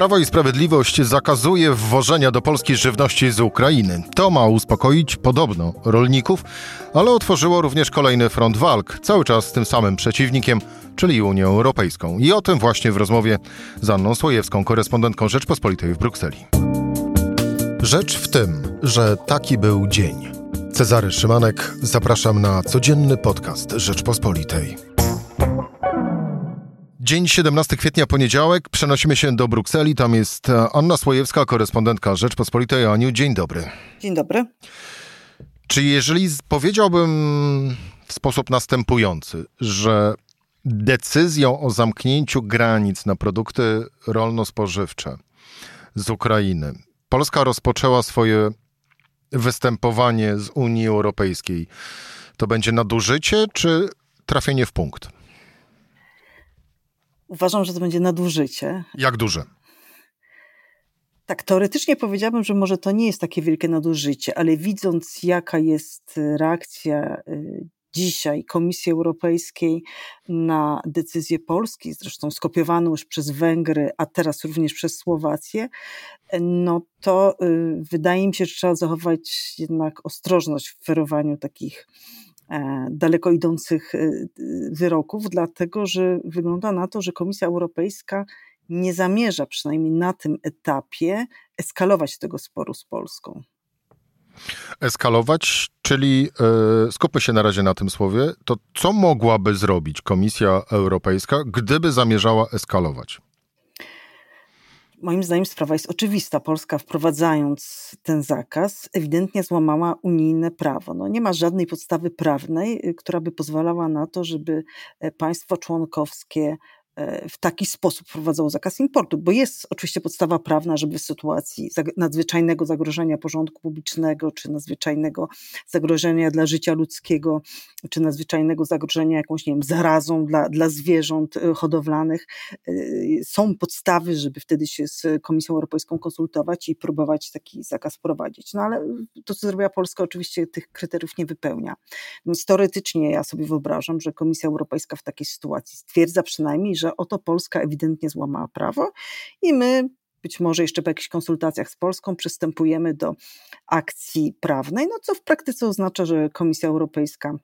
Prawo i Sprawiedliwość zakazuje wwożenia do Polski żywności z Ukrainy. To ma uspokoić podobno rolników, ale otworzyło również kolejny front walk, cały czas z tym samym przeciwnikiem, czyli Unią Europejską. I o tym właśnie w rozmowie z Anną Słojewską, korespondentką Rzeczpospolitej w Brukseli. Rzecz w tym, że taki był dzień. Cezary Szymanek, zapraszam na codzienny podcast Rzeczpospolitej. Dzień 17 kwietnia, poniedziałek. Przenosimy się do Brukseli. Tam jest e, Anna Słojewska, korespondentka Rzeczpospolitej. Aniu, dzień dobry. Dzień dobry. Czy jeżeli powiedziałbym w sposób następujący, że decyzją o zamknięciu granic na produkty rolno-spożywcze z Ukrainy Polska rozpoczęła swoje występowanie z Unii Europejskiej, to będzie nadużycie czy trafienie w punkt? Uważam, że to będzie nadużycie. Jak duże? Tak, teoretycznie powiedziałabym, że może to nie jest takie wielkie nadużycie, ale widząc, jaka jest reakcja y, dzisiaj Komisji Europejskiej na decyzję Polski, zresztą skopiowaną już przez Węgry, a teraz również przez Słowację, no to y, wydaje mi się, że trzeba zachować jednak ostrożność w ferowaniu takich daleko idących e, wyroków, dlatego że wygląda na to, że Komisja Europejska nie zamierza przynajmniej na tym etapie eskalować tego sporu z Polską. Eskalować, czyli yy, skupmy się na razie na tym słowie, to co mogłaby zrobić Komisja Europejska, gdyby zamierzała eskalować? Moim zdaniem sprawa jest oczywista. Polska wprowadzając ten zakaz ewidentnie złamała unijne prawo. No, nie ma żadnej podstawy prawnej, y, która by pozwalała na to, żeby e, państwo członkowskie w taki sposób wprowadzało zakaz importu, bo jest oczywiście podstawa prawna, żeby w sytuacji nadzwyczajnego zagrożenia porządku publicznego, czy nadzwyczajnego zagrożenia dla życia ludzkiego, czy nadzwyczajnego zagrożenia jakąś, nie wiem, zarazą dla, dla zwierząt e, hodowlanych, e, są podstawy, żeby wtedy się z Komisją Europejską konsultować i próbować taki zakaz wprowadzić. No ale to, co zrobiła Polska, oczywiście tych kryteriów nie wypełnia. Więc teoretycznie ja sobie wyobrażam, że Komisja Europejska w takiej sytuacji stwierdza przynajmniej, że oto Polska ewidentnie złamała prawo i my być może jeszcze po jakichś konsultacjach z Polską przystępujemy do akcji prawnej, no co w praktyce oznacza, że Komisja Europejska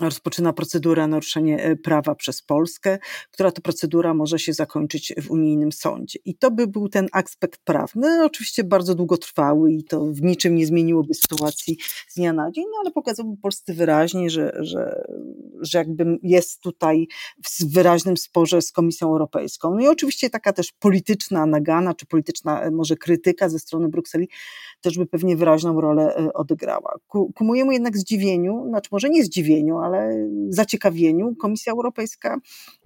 rozpoczyna procedurę naruszenie e, prawa przez Polskę, która to procedura może się zakończyć w unijnym sądzie. I to by był ten aspekt prawny, oczywiście bardzo długotrwały i to w niczym nie zmieniłoby sytuacji z dnia na dzień, no ale pokazałby Polsce wyraźnie, że, że, że jakby jest tutaj w wyraźnym sporze z Komisją Europejską. No i oczywiście taka też polityczna nagana, czy polityczna e, może krytyka ze strony Brukseli też by pewnie wyraźną rolę e, odegrała. Ku, ku mojemu jednak zdziwieniu, znaczy może nie zdziwieniu, ale zaciekawieniu Komisja Europejska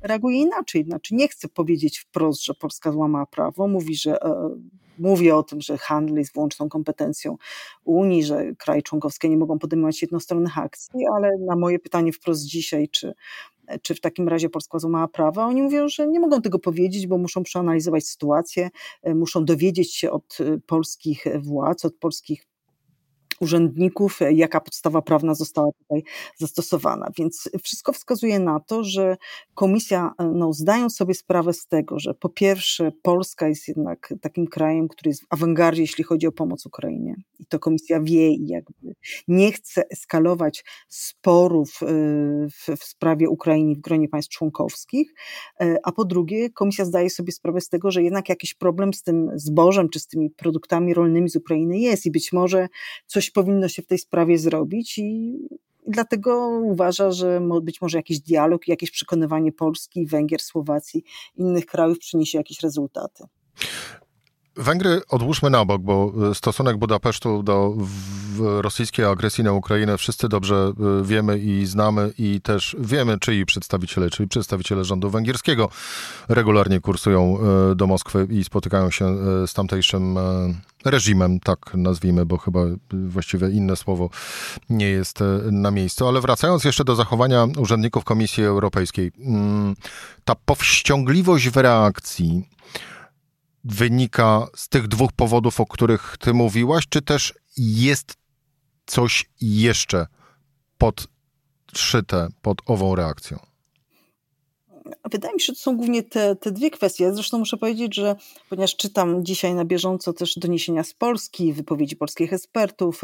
reaguje inaczej. Znaczy nie chce powiedzieć wprost, że Polska złamała prawo, mówi, że e, mówi o tym, że handel jest wyłączną kompetencją Unii, że kraje członkowskie nie mogą podejmować jednostronnych akcji, ale na moje pytanie wprost dzisiaj, czy czy w takim razie Polska złamała prawo. Oni mówią, że nie mogą tego powiedzieć, bo muszą przeanalizować sytuację, e, muszą dowiedzieć się od e, polskich władz, od polskich urzędników, jaka podstawa prawna została tutaj zastosowana. Więc wszystko wskazuje na to, że komisja, no, zdając sobie sprawę z tego, że po pierwsze Polska jest jednak takim krajem, który jest w awangardzie, jeśli chodzi o pomoc Ukrainie, i to komisja wie i jakby nie chce eskalować sporów y, w, w sprawie Ukrainy w gronie państw członkowskich, a po drugie komisja zdaje sobie sprawę z tego, że jednak jakiś problem z tym zbożem czy z tymi produktami rolnymi z Ukrainy jest i być może coś powinno się w tej sprawie zrobić i dlatego uważa, że być może jakiś dialog, jakieś przekonywanie Polski, Węgier, Słowacji, innych krajów przyniesie jakieś rezultaty. Węgry odłóżmy na bok, bo e, stosunek Budapesztu do rosyjskiej agresji na Ukrainę wszyscy dobrze e, wiemy i znamy i też wiemy, czyj przedstawiciele, czyli przedstawiciele rządu węgierskiego regularnie kursują e, do Moskwy i spotykają się z tamtejszym reżimem, tak nazwijmy, bo chyba właściwie inne słowo nie jest na miejscu. Ale wracając jeszcze do zachowania urzędników Komisji Europejskiej, mm, ta powściągliwość w reakcji wynika z tych dwóch powodów, o których ty mówiłaś, czy też jest coś jeszcze podszyte pod ową reakcją? Wydaje mi się, że to są głównie te, te dwie kwestie. Zresztą muszę powiedzieć, że ponieważ czytam dzisiaj na bieżąco też doniesienia z Polski, wypowiedzi polskich ekspertów,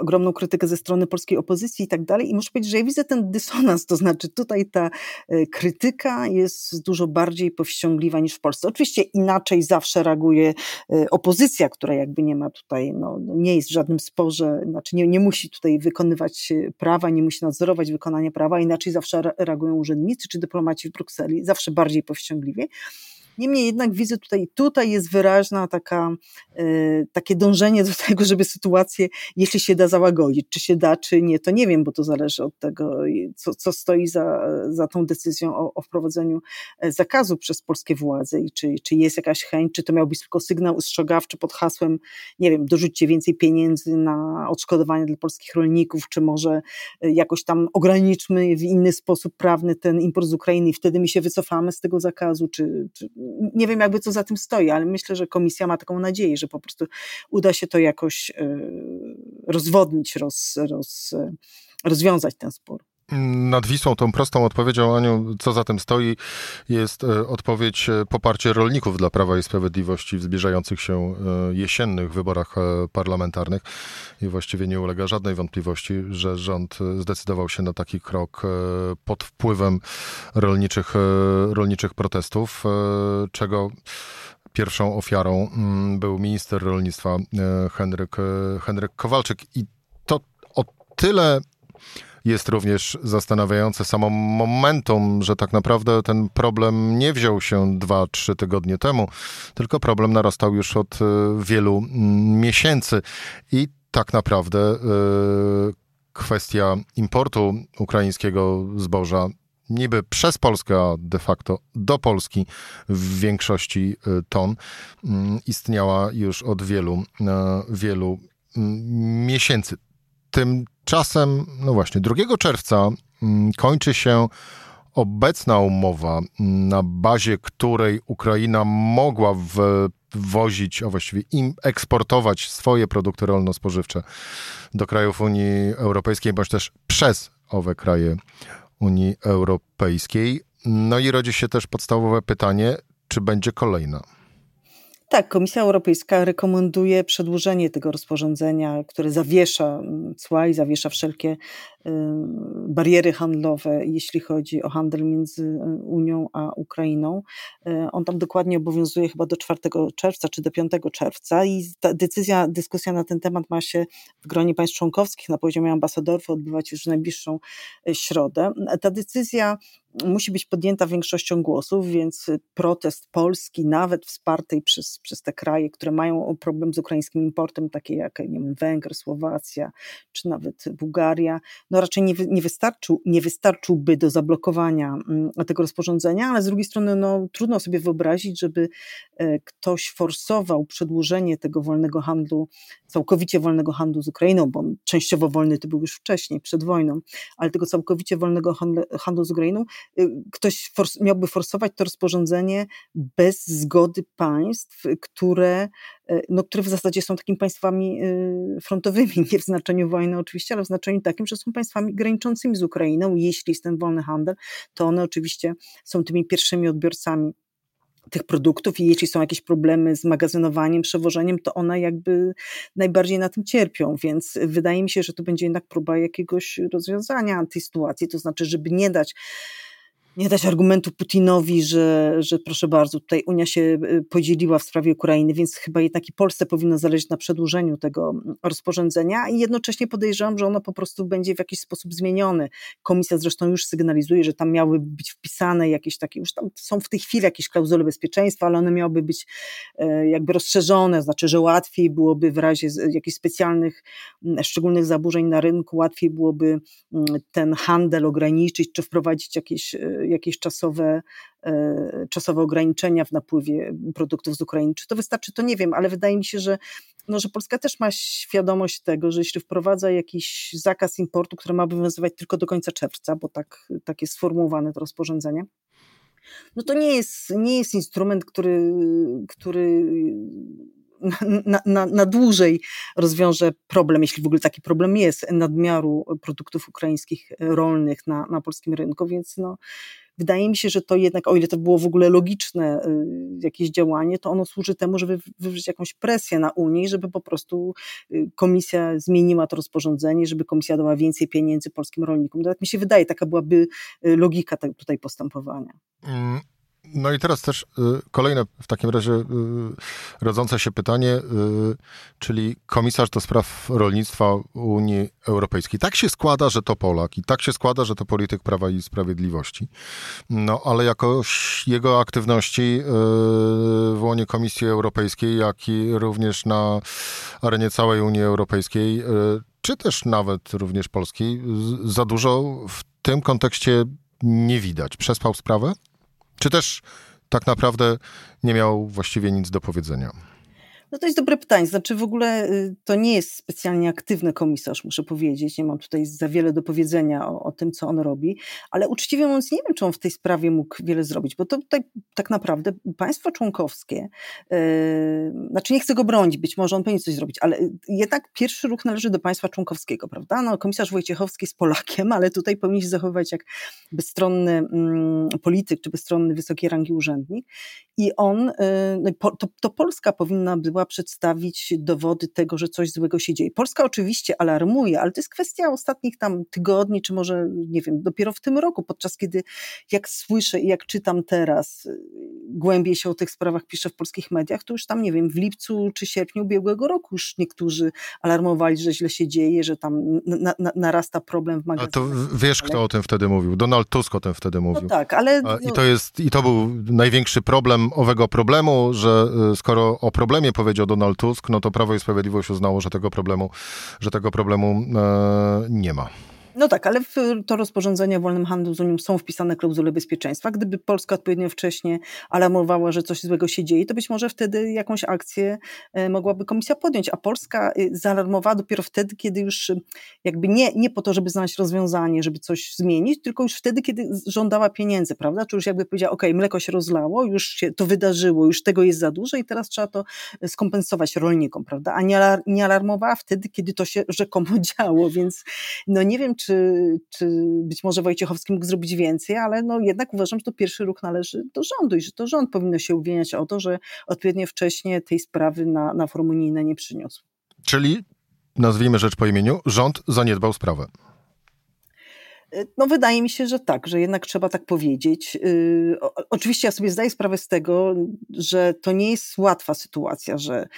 ogromną krytykę ze strony polskiej opozycji i tak dalej, i muszę powiedzieć, że ja widzę ten dysonans, to znaczy tutaj ta e, krytyka jest dużo bardziej powściągliwa niż w Polsce. Oczywiście inaczej zawsze reaguje e, opozycja, która jakby nie ma tutaj, no, nie jest w żadnym sporze, znaczy nie, nie musi tutaj wykonywać prawa, nie musi nadzorować wykonania prawa, inaczej zawsze reagują urzędnicy czy dyplomaci w Brukseli, zawsze bardziej powściągliwie. Niemniej jednak widzę tutaj, tutaj jest wyraźna taka, y, takie dążenie do tego, żeby sytuację, jeśli się da załagodzić, czy się da, czy nie, to nie wiem, bo to zależy od tego, co, co stoi za, za tą decyzją o, o wprowadzeniu e, zakazu przez polskie władze i czy, czy jest jakaś chęć, czy to miał być tylko sygnał ostrzegawczy pod hasłem, nie wiem, dorzućcie więcej pieniędzy na odszkodowanie dla polskich rolników, czy może e, jakoś tam ograniczmy w inny sposób prawny ten import z Ukrainy i wtedy my się wycofamy z tego zakazu, czy, czy nie wiem jakby co za tym stoi, ale myślę, że komisja ma taką nadzieję, że po prostu uda się to jakoś e, rozwodnić, roz, roz, rozwiązać ten spór. Nad Wisłą tą prostą odpowiedzią, Aniu, co za tym stoi, jest e, odpowiedź e, poparcie rolników dla Prawa i Sprawiedliwości w zbliżających się jesiennych wyborach parlamentarnych. I właściwie nie ulega żadnej wątpliwości, że rząd zdecydował się na taki krok pod wpływem rolniczych, rolniczych protestów, czego pierwszą ofiarą mm, był minister rolnictwa Henryk, Henryk Kowalczyk. I to o tyle jest również zastanawiające samo momentum, że tak naprawdę ten problem nie wziął się 2-3 tygodnie temu, tylko problem narastał już od e, wielu mm, miesięcy. I tak naprawdę e, kwestia importu ukraińskiego zboża niby przez Polskę, a de facto do Polski w większości e, ton, mm, istniała już od wielu, wielu mm, miesięcy. Tymczasem, no właśnie, 2 czerwca mm, kończy się obecna umowa, mm, na bazie której Ukraina mogła wwozić, a właściwie im eksportować swoje produkty rolno-spożywcze do krajów Unii Europejskiej, bądź też przez owe kraje Unii Europejskiej. No i rodzi się też podstawowe pytanie, czy będzie kolejna? Tak, Komisja Europejska rekomenduje przedłużenie tego rozporządzenia, które zawiesza mm, cła i zawiesza wszelkie bariery handlowe, jeśli chodzi o handel między y, Unią a Ukrainą. Y, on tam dokładnie obowiązuje chyba do 4 czerwca czy do 5 czerwca i ta decyzja, dyskusja na ten temat ma się w gronie państw członkowskich na poziomie ambasadorów odbywać już w najbliższą środę. Ta decyzja musi być podjęta większością głosów, więc protest Polski, nawet wspartej przez, przez te kraje, które mają problem z ukraińskim importem, takie jak nie wiem, Węgry, Słowacja, czy nawet Bułgaria, no raczej nie, nie, wystarczył, nie wystarczyłby do zablokowania mm, tego rozporządzenia, ale z drugiej strony no, trudno sobie wyobrazić, żeby e, ktoś forsował przedłużenie tego wolnego handlu, całkowicie wolnego handlu z Ukrainą, bo częściowo wolny to był już wcześniej, przed wojną, ale tego całkowicie wolnego handlu, handlu z Ukrainą Y, ktoś fors miałby forsować to rozporządzenie bez zgody państw, które, no, które w zasadzie są takimi państwami y, frontowymi, nie w znaczeniu wojny oczywiście, ale w znaczeniu takim, że są państwami graniczącymi z Ukrainą. Jeśli jest ten wolny handel, to one oczywiście są tymi pierwszymi odbiorcami tych produktów i jeśli są jakieś problemy z magazynowaniem, przewożeniem, to one jakby najbardziej na tym cierpią, więc wydaje mi się, że to będzie jednak próba jakiegoś rozwiązania tej sytuacji, to znaczy, żeby nie dać nie dać argumentu Putinowi, że, że proszę bardzo, tutaj Unia się y, podzieliła w sprawie Ukrainy, więc chyba jednak i Polsce powinno zależeć na przedłużeniu tego mm, rozporządzenia i jednocześnie podejrzewam, że ono po prostu będzie w jakiś sposób zmienione. Komisja zresztą już sygnalizuje, że tam miały być wpisane jakieś takie, już tam są w tej chwili jakieś klauzule bezpieczeństwa, ale one miałyby być e, jakby rozszerzone, znaczy, że łatwiej byłoby w razie jakichś specjalnych, mm, szczególnych zaburzeń na rynku, łatwiej byłoby mm, ten handel ograniczyć, czy wprowadzić jakieś e, jakieś czasowe, e, czasowe ograniczenia w napływie produktów z Ukrainy. Czy to wystarczy, to nie wiem, ale wydaje mi się, że, no, że Polska też ma świadomość tego, że jeśli wprowadza jakiś zakaz importu, który ma obowiązywać tylko do końca czerwca, bo tak, tak jest sformułowane to rozporządzenie, no to nie jest, nie jest instrument, który, który na, na, na dłużej rozwiąże problem, jeśli w ogóle taki problem jest, nadmiaru produktów ukraińskich rolnych na, na polskim rynku, więc no, wydaje mi się, że to jednak, o ile to było w ogóle logiczne y, jakieś działanie, to ono służy temu, żeby wywrzeć jakąś presję na Unii, żeby po prostu y, komisja zmieniła to rozporządzenie, żeby komisja dała więcej pieniędzy polskim rolnikom. Tak mi się wydaje, taka byłaby logika tutaj postępowania. Mm. No i teraz też y, kolejne w takim razie y, rodzące się pytanie, y, czyli komisarz do spraw rolnictwa Unii Europejskiej. Tak się składa, że to Polak i tak się składa, że to polityk Prawa i Sprawiedliwości. No ale jakoś jego aktywności w łonie Komisji Europejskiej, jak i również na arenie całej Unii Europejskiej, czy też nawet również polskiej, za dużo w tym kontekście nie widać. Przespał sprawę? Czy też tak naprawdę nie miał właściwie nic do powiedzenia? No to jest dobre pytanie. Znaczy w ogóle y, to nie jest specjalnie aktywny komisarz, muszę powiedzieć. Nie mam tutaj za wiele do powiedzenia o, o, tym, co on robi, ale uczciwie mówiąc nie wiem, czy on w tej sprawie mógł wiele zrobić, bo to tutaj tak naprawdę państwo członkowskie, yy, znaczy nie chcę go bronić, być może on powinien coś zrobić, ale jednak pierwszy ruch należy do państwa członkowskiego, prawda? No, komisarz Wojciechowski jest Polakiem, ale tutaj powinien się zachowywać jak bezstronny mm, polityk, czy bezstronny wysokiej rangi urzędnik i on, yy, to, to Polska powinna była mogła przedstawić dowody tego, że coś złego się dzieje. Polska oczywiście alarmuje, ale to jest kwestia ostatnich tam tygodni, czy może, nie wiem, dopiero w tym roku, podczas kiedy jak słyszę i jak czytam teraz, y, głębiej się o tych sprawach piszę w polskich mediach, to już tam, nie wiem, w lipcu czy sierpniu ubiegłego roku już niektórzy alarmowali, że źle się dzieje, że tam na, na, narasta problem w magazynach. A to wiesz, kto o tym wtedy mówił? Donald Tusk o tym wtedy mówił. No tak, ale... No... I, to jest, I to był największy problem owego problemu, że y, skoro o problemie powiedział powiedział Donald Tusk, no to Prawo i Sprawiedliwość uznało, że tego problemu, że tego problemu e, nie ma. No tak, ale w to rozporządzenie o wolnym handlu z Unią są wpisane klauzule bezpieczeństwa. Gdyby Polska odpowiednio wcześnie alarmowała, że coś złego się dzieje, to być może wtedy jakąś akcję e, mogłaby komisja podjąć, a Polska e, zaalarmowała dopiero wtedy, kiedy już jakby nie, nie po to, żeby znaleźć rozwiązanie, żeby coś zmienić, tylko już wtedy, kiedy żądała pieniędzy, prawda? Czy już jakby powiedziała, ok, mleko się rozlało, już się to wydarzyło, już tego jest za dużo i teraz trzeba to skompensować rolnikom, prawda? A nie, alarmowała wtedy, kiedy to się rzekomo działo, więc no nie wiem, czy czy, czy być może Wojciechowski mógł zrobić więcej, ale no jednak uważam, że to pierwszy ruch należy do rządu i że to rząd powinno się uwiniać o to, że odpowiednio wcześnie tej sprawy na, na forum unijne nie przyniósł. Czyli, nazwijmy rzecz po imieniu, rząd zaniedbał sprawę. No, wydaje mi się, że tak, że jednak trzeba tak powiedzieć. Y, oczywiście ja sobie zdaję sprawę z tego, że to nie jest łatwa sytuacja, że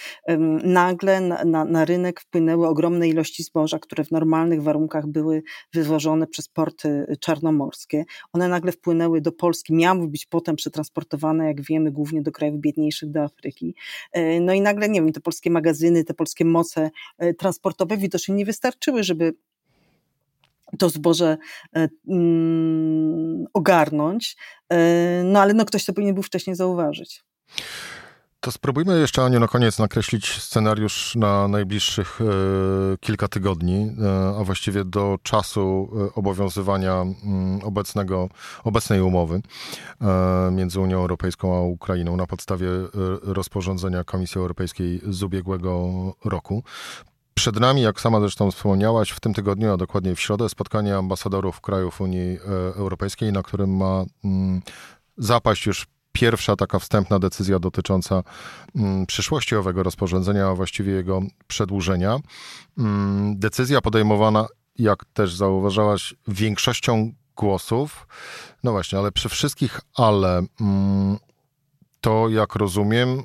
nagle na, na, na, rynek wpłynęły ogromne ilości zboża, które w normalnych warunkach były wywożone przez porty czarnomorskie. One nagle wpłynęły do Polski, miały być potem przetransportowane, jak wiemy, głównie do krajów biedniejszych, do Afryki. E, no i nagle, nie wiem, te polskie magazyny, te polskie moce transportowe widocznie nie wystarczyły, żeby to zboże e, mm, ogarnąć, e, no ale no ktoś to powinien był wcześniej zauważyć. To spróbujmy jeszcze, Aniu, na koniec nakreślić scenariusz na najbliższych e, kilka tygodni, a właściwie do czasu obowiązywania mm, obecnego, obecnej umowy między Unią Europejską a Ukrainą na podstawie rozporządzenia Komisji Europejskiej z ubiegłego roku. Przed nami, jak sama zresztą wspomniałaś, w tym tygodniu, a dokładniej w środę, spotkanie ambasadorów krajów Unii e, Europejskiej, na którym ma mm, zapaść już pierwsza taka wstępna decyzja dotycząca mm, przyszłości owego rozporządzenia, a właściwie jego przedłużenia. Mm, decyzja podejmowana, jak też zauważałaś, większością głosów. No właśnie, ale przy wszystkich ale to, jak rozumiem,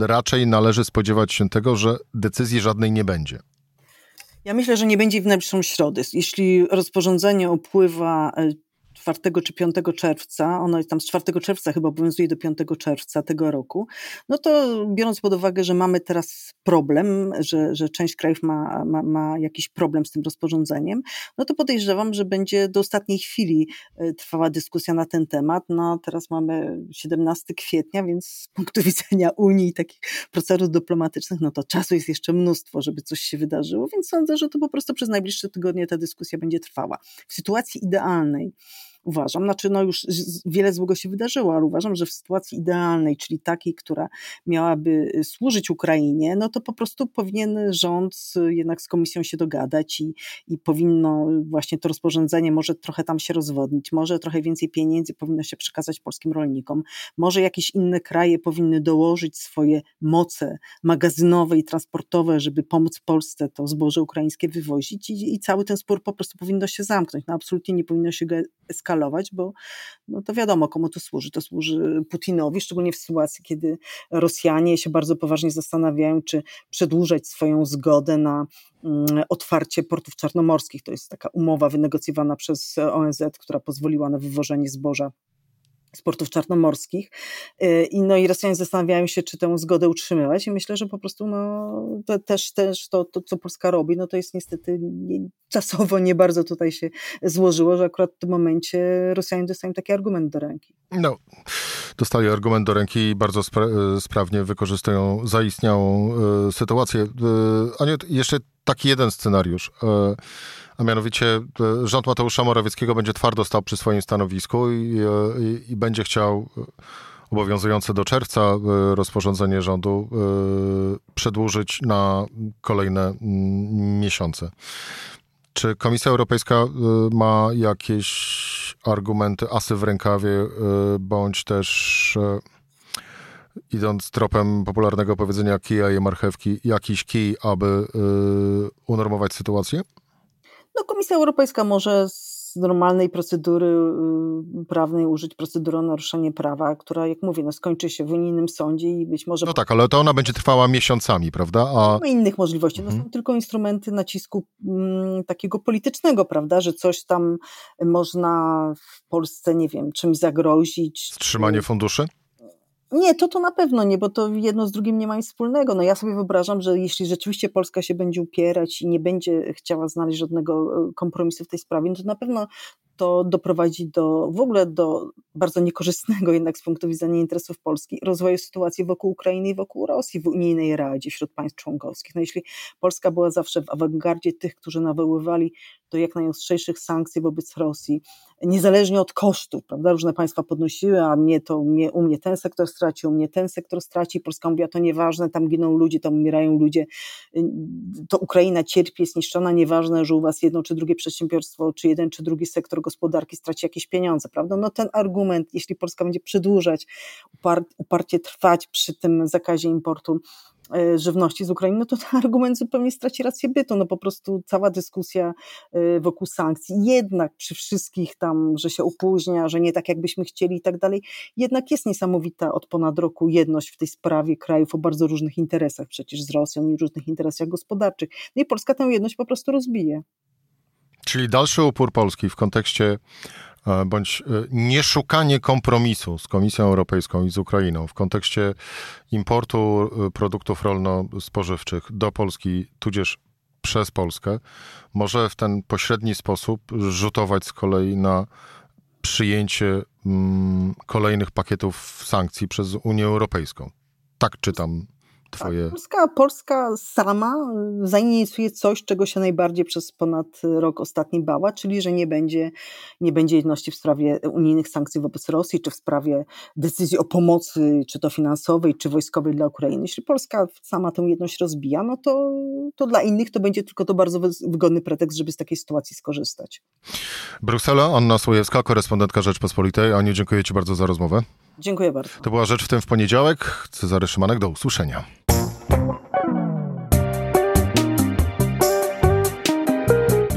raczej należy spodziewać się tego, że decyzji żadnej nie będzie. Ja myślę, że nie będzie w najbliższą środę. Jeśli rozporządzenie opływa e, 4 czy 5 czerwca, ono tam z 4 czerwca chyba obowiązuje do 5 czerwca tego roku, no to biorąc pod uwagę, że mamy teraz problem, że, że część krajów ma, ma, ma jakiś problem z tym rozporządzeniem, no to podejrzewam, że będzie do ostatniej chwili e, trwała dyskusja na ten temat. No teraz mamy 17 kwietnia, więc z punktu widzenia Unii i takich procedur dyplomatycznych, no to czasu jest jeszcze mnóstwo, żeby coś się wydarzyło, więc sądzę, że to po prostu przez najbliższe tygodnie ta dyskusja będzie trwała. W sytuacji idealnej, uważam, znaczy no już wiele złego się wydarzyło, ale uważam, że w sytuacji idealnej, czyli takiej, która miałaby służyć Ukrainie, no to po prostu powinien rząd jednak z komisją się dogadać i, i powinno właśnie to rozporządzenie może trochę tam się rozwodnić, może trochę więcej pieniędzy powinno się przekazać polskim rolnikom, może jakieś inne kraje powinny dołożyć swoje moce magazynowe i transportowe, żeby pomóc Polsce to zboże ukraińskie wywozić i, i cały ten spór po prostu powinno się zamknąć. No absolutnie nie powinno się go eskalować, bo no to wiadomo, komu to służy. To służy Putinowi, szczególnie w sytuacji, kiedy Rosjanie się bardzo poważnie zastanawiają, czy przedłużać swoją zgodę na mm, otwarcie portów czarnomorskich. To jest taka umowa wynegocjowana przez ONZ, która pozwoliła na wywożenie zboża sportów czarnomorskich. Y, I, no i Rosjanie zastanawiają się, czy tę zgodę utrzymywać i myślę, że po prostu no, też, też to, to, co Polska robi, no to jest niestety nie, czasowo nie bardzo tutaj się złożyło, że akurat w tym momencie Rosjanie dostają taki argument do ręki. No, dostali argument do ręki i bardzo spra y, sprawnie wykorzystują zaistniałą y, sytuację. Y, Aniu, jeszcze taki jeden scenariusz a mianowicie e, rząd Mateusza Morawieckiego będzie twardo stał przy swoim stanowisku i, e, i, i będzie chciał e, obowiązujące do czerwca rozporządzenie rządu przedłużyć na kolejne mm, miesiące. Czy Komisja Europejska ma jakieś argumenty, asy w rękawie, bądź też idąc tropem popularnego powiedzenia kija i marchewki, jakiś kij, aby unormować sytuację? No, Komisja Europejska może z normalnej procedury y, prawnej użyć procedury o naruszenie prawa, która, jak mówię, no, skończy się w unijnym sądzie i być może... No tak, ale to ona będzie trwała miesiącami, prawda? A... Nie ma innych możliwości. Mhm. No, są tylko instrumenty nacisku m, takiego politycznego, prawda, że coś tam można w Polsce, nie wiem, czymś zagrozić. Wstrzymanie funduszy? Nie, to to na pewno nie, bo to jedno z drugim nie ma nic wspólnego. No ja sobie wyobrażam, że jeśli rzeczywiście Polska się będzie upierać i nie będzie chciała znaleźć żadnego e, kompromisu w tej sprawie, no to na pewno to doprowadzi do w ogóle do bardzo niekorzystnego jednak z punktu widzenia interesów Polski rozwoju sytuacji wokół Ukrainy i wokół Rosji w unijnej Radzie wśród państw członkowskich. No jeśli Polska była zawsze w awangardzie tych, którzy nawoływali do jak najostrzejszych sankcji wobec Rosji, niezależnie od kosztów, prawda? Różne państwa podnosiły, a mnie to, mnie, u mnie ten sektor stracił, u mnie ten sektor straci. Polska mówiła, to nieważne, tam giną ludzie, tam umierają ludzie, to Ukraina cierpi, jest niszczona, nieważne, że u was jedno czy drugie przedsiębiorstwo, czy jeden czy drugi sektor gospodarki straci jakieś pieniądze, prawda? No ten argument, jeśli Polska będzie przedłużać, upar uparcie trwać przy tym zakazie importu E, żywności z Ukrainy, no to ten argument zupełnie straci rację bytu. No po prostu cała dyskusja e, wokół sankcji, jednak przy wszystkich tam, że się opóźnia, że nie tak jakbyśmy chcieli i tak dalej, jednak jest niesamowita od ponad roku jedność w tej sprawie krajów o bardzo różnych interesach przecież z Rosją i różnych interesach gospodarczych. No i Polska tę jedność po prostu rozbije. Czyli dalszy upór Polski w kontekście E, bądź e, nieszukanie kompromisu z Komisją Europejską i z Ukrainą w kontekście importu e, produktów rolno-spożywczych do Polski, tudzież przez Polskę, może w ten pośredni sposób rzutować z kolei na przyjęcie mm, kolejnych pakietów sankcji przez Unię Europejską. Tak czytam Twoje... Tak, Polska, Polska sama zainicjuje coś, czego się najbardziej przez ponad rok ostatni bała, czyli że nie będzie, nie będzie jedności w sprawie unijnych sankcji wobec Rosji, czy w sprawie decyzji o pomocy, czy to finansowej, czy wojskowej dla Ukrainy. Jeśli Polska sama tę jedność rozbija, no to, to dla innych to będzie tylko to bardzo wygodny pretekst, żeby z takiej sytuacji skorzystać. Bruksela, Anna Słojewska, korespondentka Rzeczpospolitej. Aniu, dziękuję Ci bardzo za rozmowę. Dziękuję bardzo. To była Rzecz w tym w poniedziałek. Cezary Szymanek, do usłyszenia.